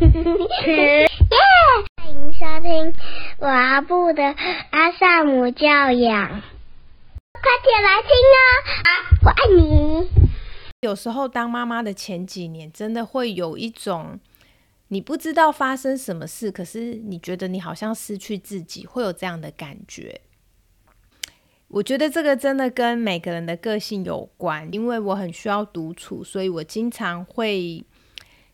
耶！欢迎收听阿布的阿萨姆教养，快点来听哦！我爱你。有时候当妈妈的前几年，真的会有一种你不知道发生什么事，可是你觉得你好像失去自己，会有这样的感觉。我觉得这个真的跟每个人的个性有关，因为我很需要独处，所以我经常会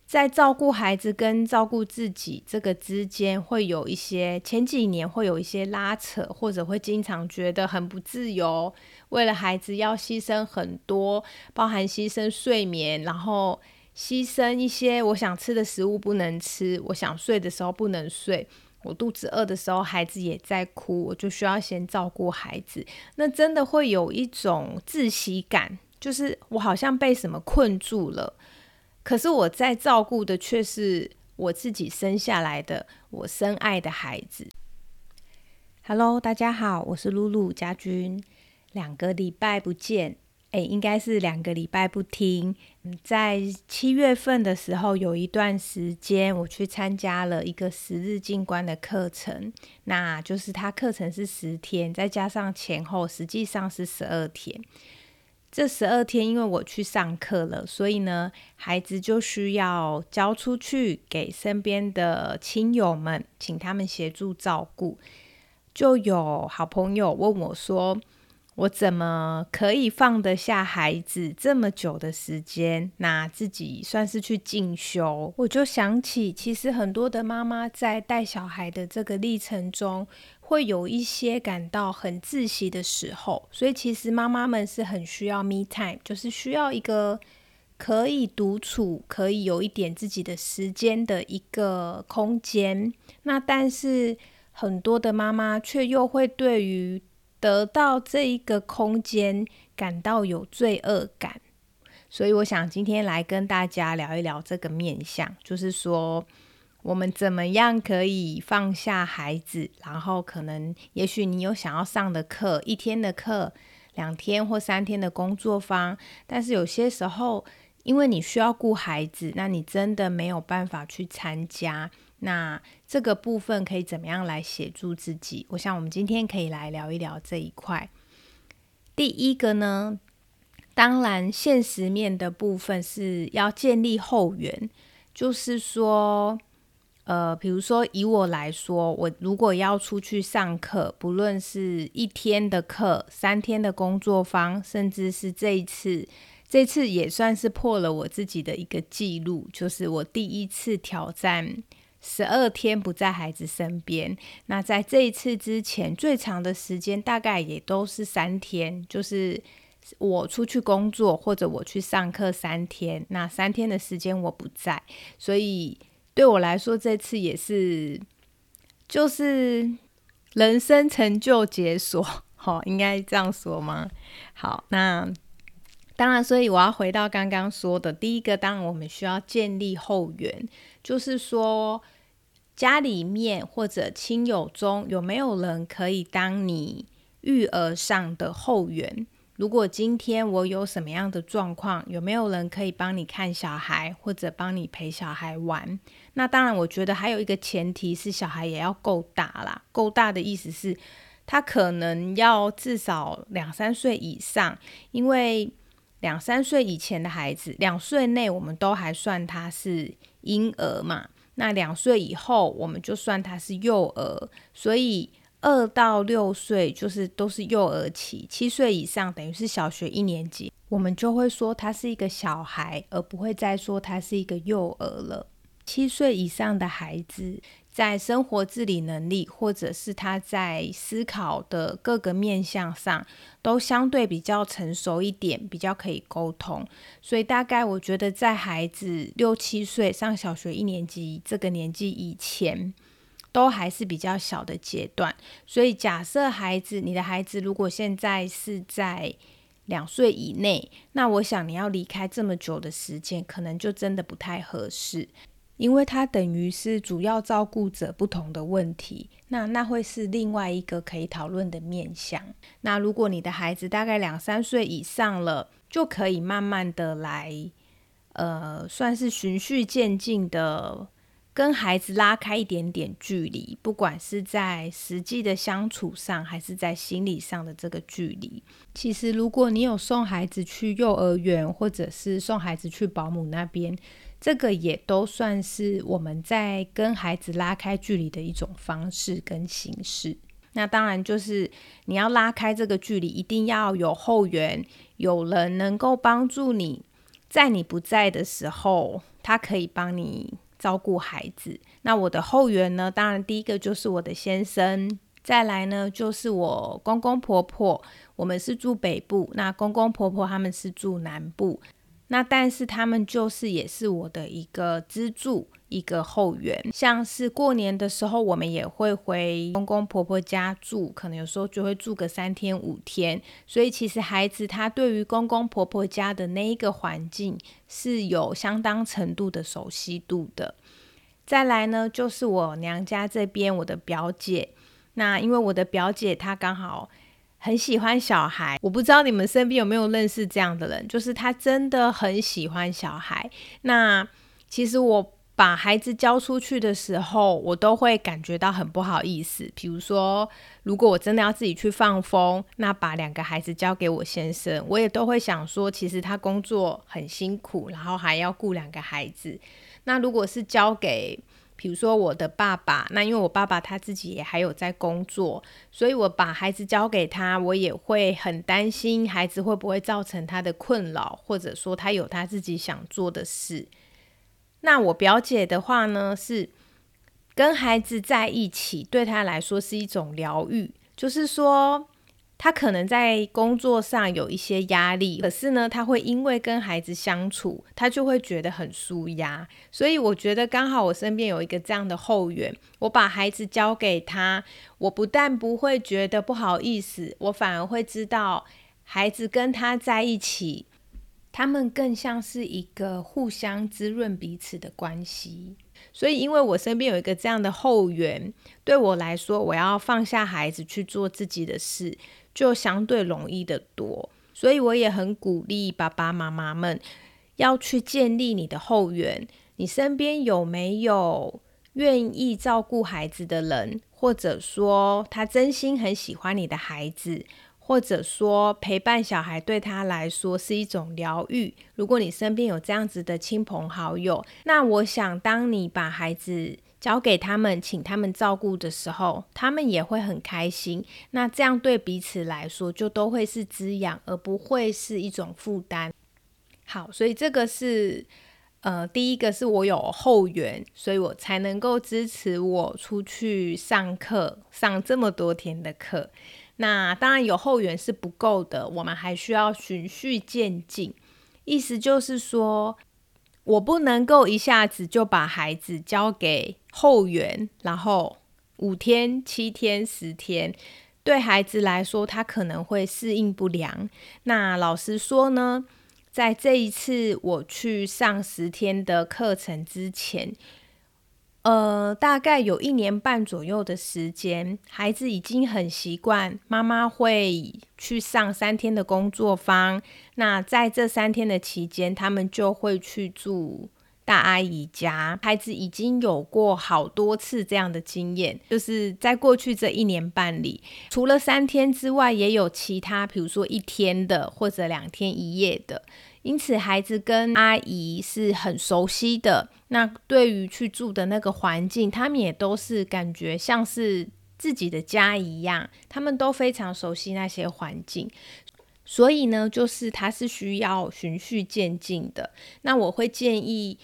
在照顾孩子跟照顾自己这个之间会有一些前几年会有一些拉扯，或者会经常觉得很不自由，为了孩子要牺牲很多，包含牺牲睡眠，然后牺牲一些我想吃的食物不能吃，我想睡的时候不能睡。我肚子饿的时候，孩子也在哭，我就需要先照顾孩子。那真的会有一种窒息感，就是我好像被什么困住了。可是我在照顾的却是我自己生下来的我深爱的孩子。Hello，大家好，我是露露家军，两个礼拜不见。哎，应该是两个礼拜不听。在七月份的时候，有一段时间我去参加了一个十日进关的课程，那就是他课程是十天，再加上前后，实际上是十二天。这十二天，因为我去上课了，所以呢，孩子就需要交出去给身边的亲友们，请他们协助照顾。就有好朋友问我说。我怎么可以放得下孩子这么久的时间？那自己算是去进修。我就想起，其实很多的妈妈在带小孩的这个历程中，会有一些感到很窒息的时候。所以，其实妈妈们是很需要 me time，就是需要一个可以独处、可以有一点自己的时间的一个空间。那但是很多的妈妈却又会对于得到这一个空间，感到有罪恶感，所以我想今天来跟大家聊一聊这个面相，就是说我们怎么样可以放下孩子，然后可能也许你有想要上的课，一天的课、两天或三天的工作坊，但是有些时候因为你需要顾孩子，那你真的没有办法去参加。那这个部分可以怎么样来协助自己？我想我们今天可以来聊一聊这一块。第一个呢，当然现实面的部分是要建立后援，就是说，呃，比如说以我来说，我如果要出去上课，不论是一天的课、三天的工作坊，甚至是这一次，这次也算是破了我自己的一个记录，就是我第一次挑战。十二天不在孩子身边，那在这一次之前最长的时间大概也都是三天，就是我出去工作或者我去上课三天，那三天的时间我不在，所以对我来说这次也是就是人生成就解锁，好，应该这样说吗？好，那当然，所以我要回到刚刚说的第一个，当然我们需要建立后援，就是说。家里面或者亲友中有没有人可以当你育儿上的后援？如果今天我有什么样的状况，有没有人可以帮你看小孩或者帮你陪小孩玩？那当然，我觉得还有一个前提是小孩也要够大啦。够大的意思是，他可能要至少两三岁以上，因为两三岁以前的孩子，两岁内我们都还算他是婴儿嘛。那两岁以后，我们就算他是幼儿，所以二到六岁就是都是幼儿期，七岁以上等于是小学一年级，我们就会说他是一个小孩，而不会再说他是一个幼儿了。七岁以上的孩子。在生活自理能力，或者是他在思考的各个面向上，都相对比较成熟一点，比较可以沟通。所以大概我觉得，在孩子六七岁上小学一年级这个年纪以前，都还是比较小的阶段。所以假设孩子，你的孩子如果现在是在两岁以内，那我想你要离开这么久的时间，可能就真的不太合适。因为它等于是主要照顾者不同的问题，那那会是另外一个可以讨论的面向。那如果你的孩子大概两三岁以上了，就可以慢慢的来，呃，算是循序渐进的跟孩子拉开一点点距离，不管是在实际的相处上，还是在心理上的这个距离。其实，如果你有送孩子去幼儿园，或者是送孩子去保姆那边，这个也都算是我们在跟孩子拉开距离的一种方式跟形式。那当然就是你要拉开这个距离，一定要有后援，有人能够帮助你，在你不在的时候，他可以帮你。照顾孩子，那我的后援呢？当然，第一个就是我的先生，再来呢就是我公公婆婆。我们是住北部，那公公婆婆他们是住南部。那但是他们就是也是我的一个支柱，一个后援。像是过年的时候，我们也会回公公婆婆家住，可能有时候就会住个三天五天。所以其实孩子他对于公公婆婆家的那一个环境是有相当程度的熟悉度的。再来呢，就是我娘家这边我的表姐，那因为我的表姐她刚好。很喜欢小孩，我不知道你们身边有没有认识这样的人，就是他真的很喜欢小孩。那其实我把孩子交出去的时候，我都会感觉到很不好意思。比如说，如果我真的要自己去放风，那把两个孩子交给我先生，我也都会想说，其实他工作很辛苦，然后还要顾两个孩子。那如果是交给比如说我的爸爸，那因为我爸爸他自己也还有在工作，所以我把孩子交给他，我也会很担心孩子会不会造成他的困扰，或者说他有他自己想做的事。那我表姐的话呢，是跟孩子在一起，对他来说是一种疗愈，就是说。他可能在工作上有一些压力，可是呢，他会因为跟孩子相处，他就会觉得很舒压。所以我觉得刚好我身边有一个这样的后援，我把孩子交给他，我不但不会觉得不好意思，我反而会知道孩子跟他在一起，他们更像是一个互相滋润彼此的关系。所以，因为我身边有一个这样的后援，对我来说，我要放下孩子去做自己的事。就相对容易的多，所以我也很鼓励爸爸妈妈们要去建立你的后援。你身边有没有愿意照顾孩子的人，或者说他真心很喜欢你的孩子，或者说陪伴小孩对他来说是一种疗愈？如果你身边有这样子的亲朋好友，那我想当你把孩子。交给他们，请他们照顾的时候，他们也会很开心。那这样对彼此来说，就都会是滋养，而不会是一种负担。好，所以这个是呃，第一个是我有后援，所以我才能够支持我出去上课，上这么多天的课。那当然有后援是不够的，我们还需要循序渐进。意思就是说。我不能够一下子就把孩子交给后援，然后五天、七天、十天，对孩子来说，他可能会适应不良。那老实说呢，在这一次我去上十天的课程之前。呃，大概有一年半左右的时间，孩子已经很习惯妈妈会去上三天的工作坊。那在这三天的期间，他们就会去住大阿姨家。孩子已经有过好多次这样的经验，就是在过去这一年半里，除了三天之外，也有其他，比如说一天的或者两天一夜的。因此，孩子跟阿姨是很熟悉的。那对于去住的那个环境，他们也都是感觉像是自己的家一样。他们都非常熟悉那些环境，所以呢，就是他是需要循序渐进的。那我会建议。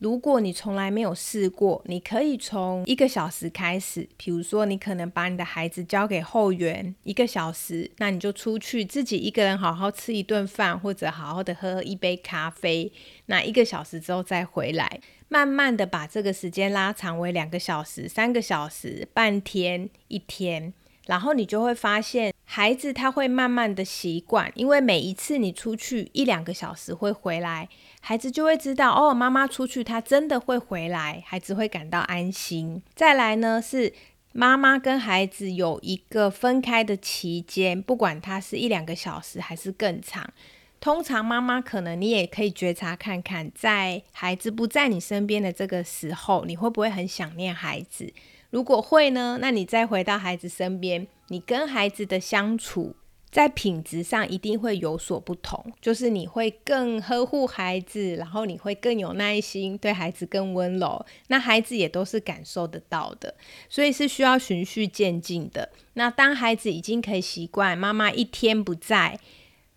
如果你从来没有试过，你可以从一个小时开始。比如说，你可能把你的孩子交给后援一个小时，那你就出去自己一个人好好吃一顿饭，或者好好的喝一杯咖啡。那一个小时之后再回来，慢慢的把这个时间拉长为两个小时、三个小时、半天、一天。然后你就会发现，孩子他会慢慢的习惯，因为每一次你出去一两个小时会回来，孩子就会知道哦，妈妈出去他真的会回来，孩子会感到安心。再来呢，是妈妈跟孩子有一个分开的期间，不管他是一两个小时还是更长，通常妈妈可能你也可以觉察看看，在孩子不在你身边的这个时候，你会不会很想念孩子？如果会呢，那你再回到孩子身边，你跟孩子的相处。在品质上一定会有所不同，就是你会更呵护孩子，然后你会更有耐心，对孩子更温柔，那孩子也都是感受得到的，所以是需要循序渐进的。那当孩子已经可以习惯妈妈一天不在，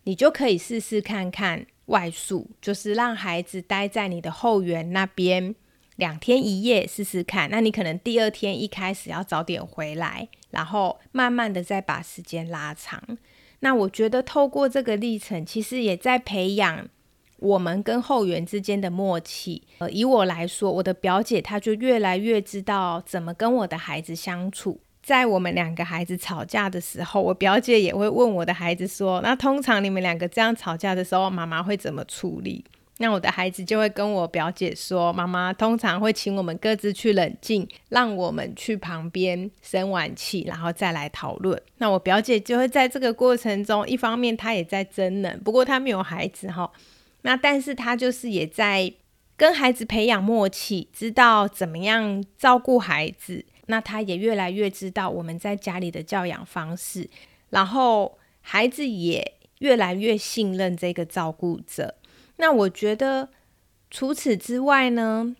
你就可以试试看看外宿，就是让孩子待在你的后园那边两天一夜试试看。那你可能第二天一开始要早点回来，然后慢慢的再把时间拉长。那我觉得透过这个历程，其实也在培养我们跟后援之间的默契。呃，以我来说，我的表姐她就越来越知道怎么跟我的孩子相处。在我们两个孩子吵架的时候，我表姐也会问我的孩子说：“那通常你们两个这样吵架的时候，妈妈会怎么处理？”那我的孩子就会跟我表姐说：“妈妈通常会请我们各自去冷静，让我们去旁边生完气，然后再来讨论。”那我表姐就会在这个过程中，一方面她也在争冷，不过她没有孩子哈。那但是她就是也在跟孩子培养默契，知道怎么样照顾孩子。那她也越来越知道我们在家里的教养方式，然后孩子也越来越信任这个照顾者。那我觉得，除此之外呢，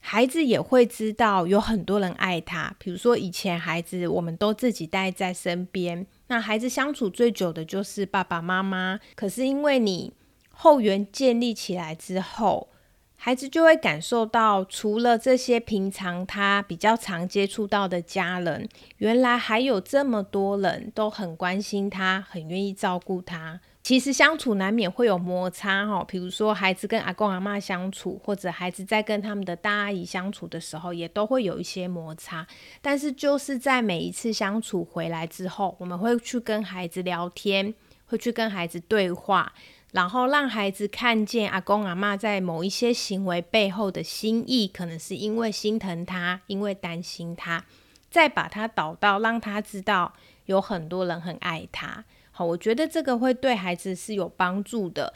孩子也会知道有很多人爱他。比如说，以前孩子我们都自己带在身边，那孩子相处最久的就是爸爸妈妈。可是因为你后援建立起来之后，孩子就会感受到，除了这些平常他比较常接触到的家人，原来还有这么多人都很关心他，很愿意照顾他。其实相处难免会有摩擦哈，比如说孩子跟阿公阿妈相处，或者孩子在跟他们的大阿姨相处的时候，也都会有一些摩擦。但是就是在每一次相处回来之后，我们会去跟孩子聊天，会去跟孩子对话，然后让孩子看见阿公阿妈在某一些行为背后的心意，可能是因为心疼他，因为担心他，再把他导到让他知道有很多人很爱他。好，我觉得这个会对孩子是有帮助的，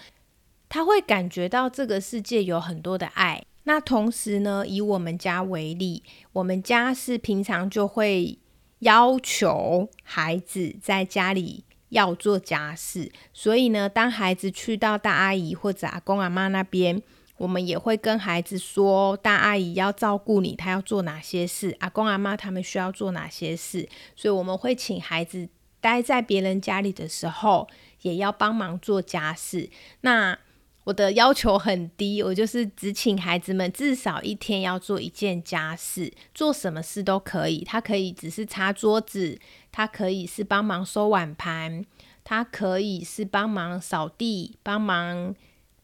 他会感觉到这个世界有很多的爱。那同时呢，以我们家为例，我们家是平常就会要求孩子在家里要做家事，所以呢，当孩子去到大阿姨或者阿公阿妈那边，我们也会跟孩子说，大阿姨要照顾你，她要做哪些事，阿公阿妈他们需要做哪些事，所以我们会请孩子。待在别人家里的时候，也要帮忙做家事。那我的要求很低，我就是只请孩子们至少一天要做一件家事，做什么事都可以。他可以只是擦桌子，他可以是帮忙收碗盘，他可以是帮忙扫地、帮忙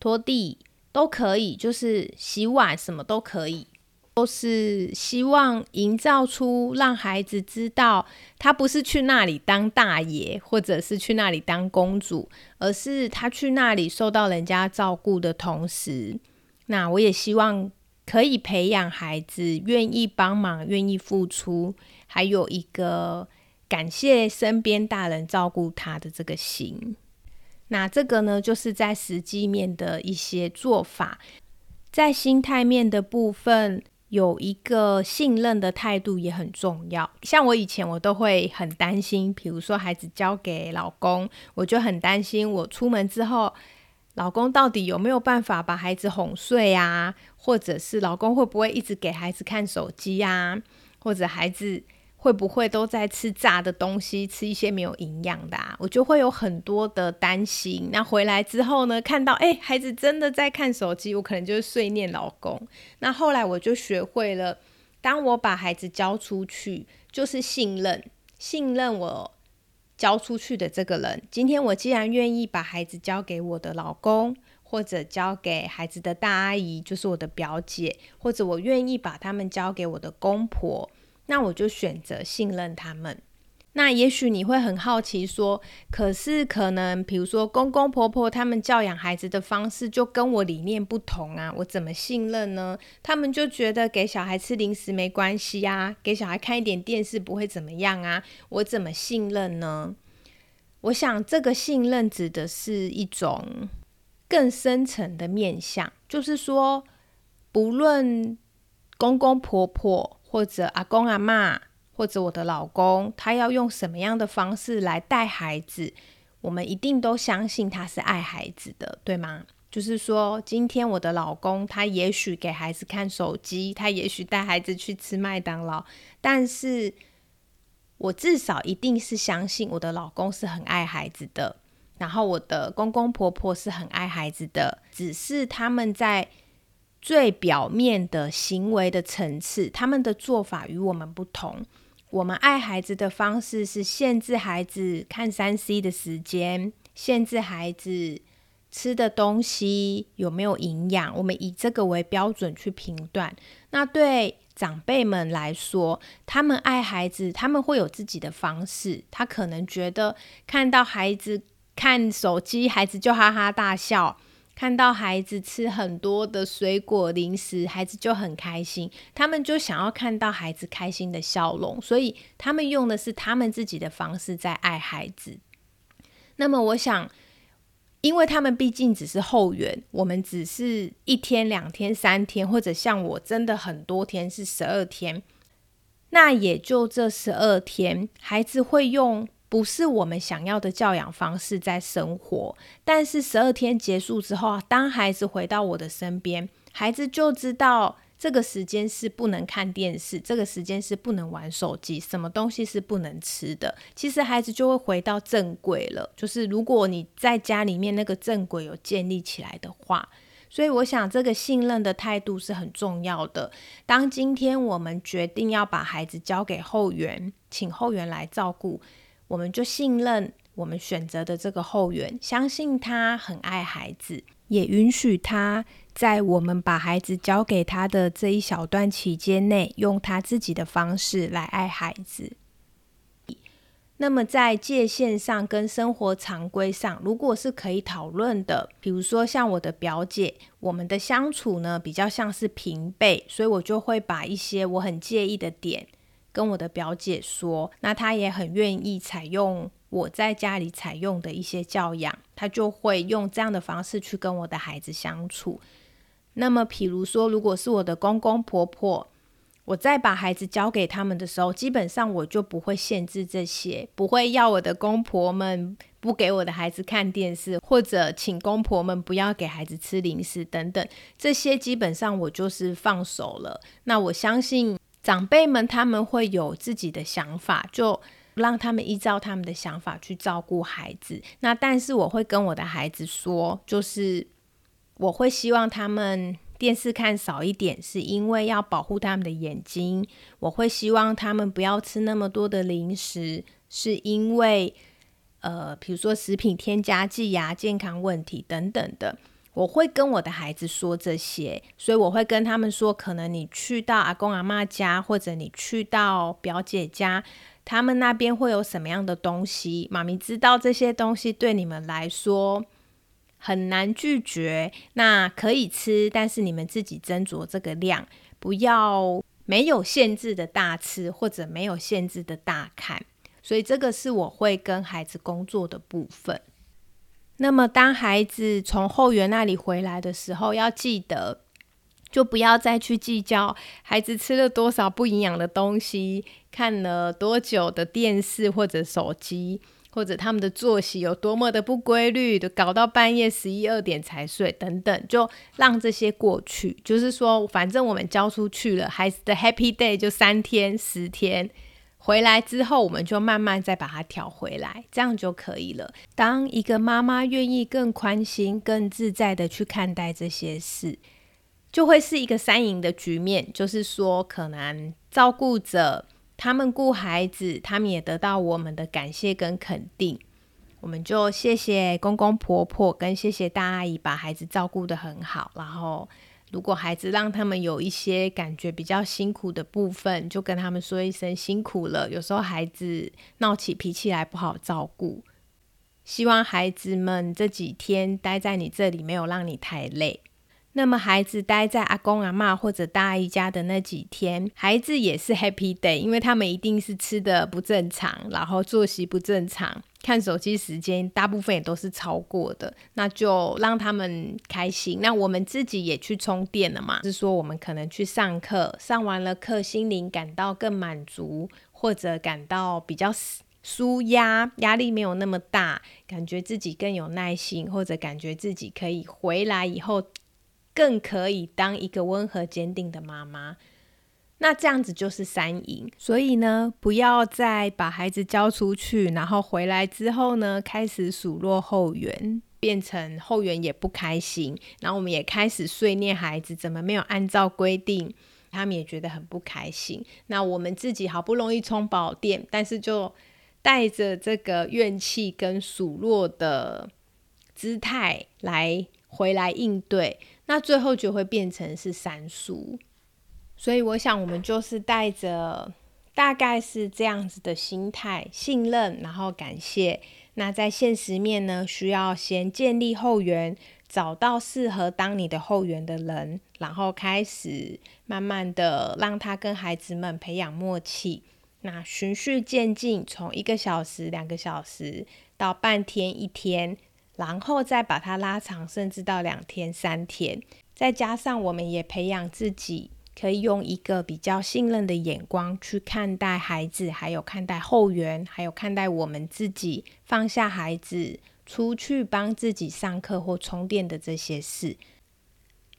拖地，都可以，就是洗碗什么都可以。都是希望营造出让孩子知道，他不是去那里当大爷，或者是去那里当公主，而是他去那里受到人家照顾的同时，那我也希望可以培养孩子愿意帮忙、愿意付出，还有一个感谢身边大人照顾他的这个心。那这个呢，就是在实际面的一些做法，在心态面的部分。有一个信任的态度也很重要。像我以前，我都会很担心，比如说孩子交给老公，我就很担心，我出门之后，老公到底有没有办法把孩子哄睡啊？或者是老公会不会一直给孩子看手机啊？或者孩子。会不会都在吃炸的东西，吃一些没有营养的？我就会有很多的担心。那回来之后呢，看到哎，孩子真的在看手机，我可能就是碎念老公。那后来我就学会了，当我把孩子交出去，就是信任，信任我交出去的这个人。今天我既然愿意把孩子交给我的老公，或者交给孩子的大阿姨，就是我的表姐，或者我愿意把他们交给我的公婆。那我就选择信任他们。那也许你会很好奇，说，可是可能，比如说公公婆婆他们教养孩子的方式就跟我理念不同啊，我怎么信任呢？他们就觉得给小孩吃零食没关系啊，给小孩看一点电视不会怎么样啊，我怎么信任呢？我想这个信任指的是一种更深层的面向，就是说，不论公公婆婆或者阿公阿妈或者我的老公，他要用什么样的方式来带孩子，我们一定都相信他是爱孩子的，对吗？就是说，今天我的老公他也许给孩子看手机，他也许带孩子去吃麦当劳，但是我至少一定是相信我的老公是很爱孩子的，然后我的公公婆婆是很爱孩子的，只是他们在最表面的行为的层次，他们的做法与我们不同。我们爱孩子的方式是限制孩子看三 C 的时间，限制孩子。吃的东西有没有营养？我们以这个为标准去评断。那对长辈们来说，他们爱孩子，他们会有自己的方式。他可能觉得看到孩子看手机，孩子就哈哈大笑；看到孩子吃很多的水果零食，孩子就很开心。他们就想要看到孩子开心的笑容，所以他们用的是他们自己的方式在爱孩子。那么，我想。因为他们毕竟只是后援，我们只是一天、两天、三天，或者像我真的很多天是十二天，那也就这十二天，孩子会用不是我们想要的教养方式在生活。但是十二天结束之后，当孩子回到我的身边，孩子就知道。这个时间是不能看电视，这个时间是不能玩手机，什么东西是不能吃的？其实孩子就会回到正轨了。就是如果你在家里面那个正轨有建立起来的话，所以我想这个信任的态度是很重要的。当今天我们决定要把孩子交给后援，请后援来照顾，我们就信任我们选择的这个后援，相信他很爱孩子，也允许他。在我们把孩子交给他的这一小段期间内，用他自己的方式来爱孩子。那么在界限上跟生活常规上，如果是可以讨论的，比如说像我的表姐，我们的相处呢比较像是平辈，所以我就会把一些我很介意的点跟我的表姐说，那她也很愿意采用。我在家里采用的一些教养，她就会用这样的方式去跟我的孩子相处。那么，比如说，如果是我的公公婆婆，我在把孩子交给他们的时候，基本上我就不会限制这些，不会要我的公婆们不给我的孩子看电视，或者请公婆们不要给孩子吃零食等等，这些基本上我就是放手了。那我相信长辈们他们会有自己的想法，就。让他们依照他们的想法去照顾孩子。那但是我会跟我的孩子说，就是我会希望他们电视看少一点，是因为要保护他们的眼睛。我会希望他们不要吃那么多的零食，是因为呃，比如说食品添加剂呀、健康问题等等的。我会跟我的孩子说这些，所以我会跟他们说，可能你去到阿公阿妈家，或者你去到表姐家。他们那边会有什么样的东西？妈咪知道这些东西对你们来说很难拒绝，那可以吃，但是你们自己斟酌这个量，不要没有限制的大吃或者没有限制的大看。所以这个是我会跟孩子工作的部分。那么当孩子从后园那里回来的时候，要记得。就不要再去计较孩子吃了多少不营养的东西，看了多久的电视或者手机，或者他们的作息有多么的不规律，都搞到半夜十一二点才睡等等，就让这些过去。就是说，反正我们交出去了，孩子的 Happy Day 就三天十天，回来之后我们就慢慢再把它调回来，这样就可以了。当一个妈妈愿意更宽心、更自在的去看待这些事。就会是一个三赢的局面，就是说，可能照顾者他们顾孩子，他们也得到我们的感谢跟肯定。我们就谢谢公公婆婆跟谢谢大阿姨把孩子照顾的很好。然后，如果孩子让他们有一些感觉比较辛苦的部分，就跟他们说一声辛苦了。有时候孩子闹起脾气来不好照顾，希望孩子们这几天待在你这里没有让你太累。那么孩子待在阿公阿妈或者大姨家的那几天，孩子也是 happy day，因为他们一定是吃的不正常，然后作息不正常，看手机时间，大部分也都是超过的，那就让他们开心。那我们自己也去充电了嘛？是说我们可能去上课，上完了课，心灵感到更满足，或者感到比较舒压，压力没有那么大，感觉自己更有耐心，或者感觉自己可以回来以后，更可以当一个温和坚定的妈妈。那这样子就是三赢，所以呢，不要再把孩子交出去，然后回来之后呢，开始数落后援，变成后援也不开心，然后我们也开始碎念孩子怎么没有按照规定，他们也觉得很不开心。那我们自己好不容易充饱电，但是就带着这个怨气跟数落的姿态来回来应对，那最后就会变成是三输。所以我想，我们就是带着大概是这样子的心态，信任，然后感谢。那在现实面呢，需要先建立后援，找到适合当你的后援的人，然后开始慢慢的让他跟孩子们培养默契。那循序渐进，从一个小时、两个小时到半天、一天，然后再把它拉长，甚至到两天、三天。再加上我们也培养自己。可以用一个比较信任的眼光去看待孩子，还有看待后援，还有看待我们自己，放下孩子出去帮自己上课或充电的这些事。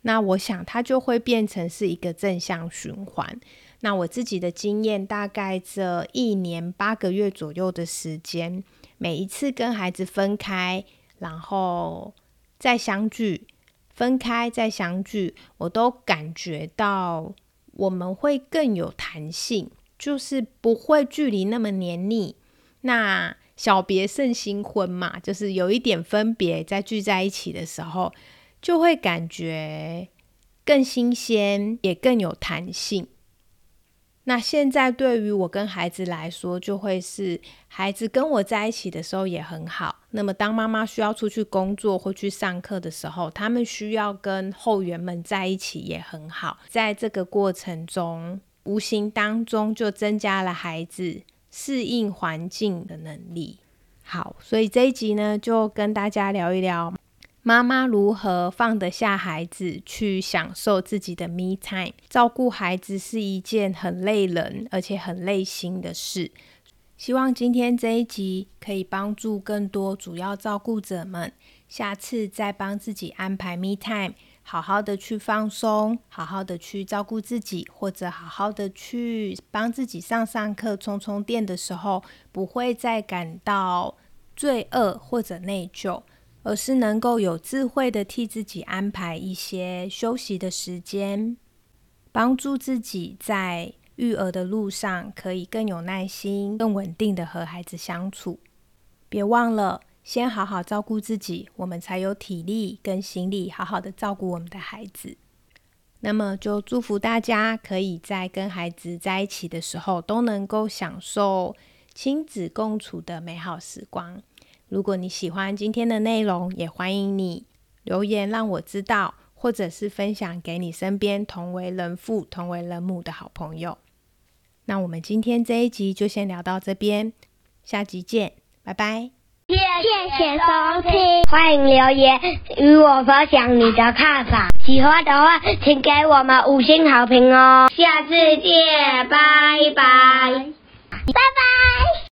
那我想它就会变成是一个正向循环。那我自己的经验，大概这一年八个月左右的时间，每一次跟孩子分开，然后再相聚。分开再相聚，我都感觉到我们会更有弹性，就是不会距离那么黏腻。那小别胜新婚嘛，就是有一点分别，在聚在一起的时候，就会感觉更新鲜，也更有弹性。那现在对于我跟孩子来说，就会是孩子跟我在一起的时候也很好。那么当妈妈需要出去工作或去上课的时候，他们需要跟后援们在一起也很好。在这个过程中，无形当中就增加了孩子适应环境的能力。好，所以这一集呢，就跟大家聊一聊。妈妈如何放得下孩子，去享受自己的 me time？照顾孩子是一件很累人，而且很累心的事。希望今天这一集可以帮助更多主要照顾者们，下次再帮自己安排 me time，好好的去放松，好好的去照顾自己，或者好好的去帮自己上上课、充充电的时候，不会再感到罪恶或者内疚。而是能够有智慧的替自己安排一些休息的时间，帮助自己在育儿的路上可以更有耐心、更稳定的和孩子相处。别忘了，先好好照顾自己，我们才有体力跟心力好好的照顾我们的孩子。那么，就祝福大家可以在跟孩子在一起的时候，都能够享受亲子共处的美好时光。如果你喜欢今天的内容，也欢迎你留言让我知道，或者是分享给你身边同为人父、同为人母的好朋友。那我们今天这一集就先聊到这边，下集见，拜拜！谢谢收听，欢迎留言与我分享你的看法。喜欢的话，请给我们五星好评哦！下次见，拜拜，拜拜。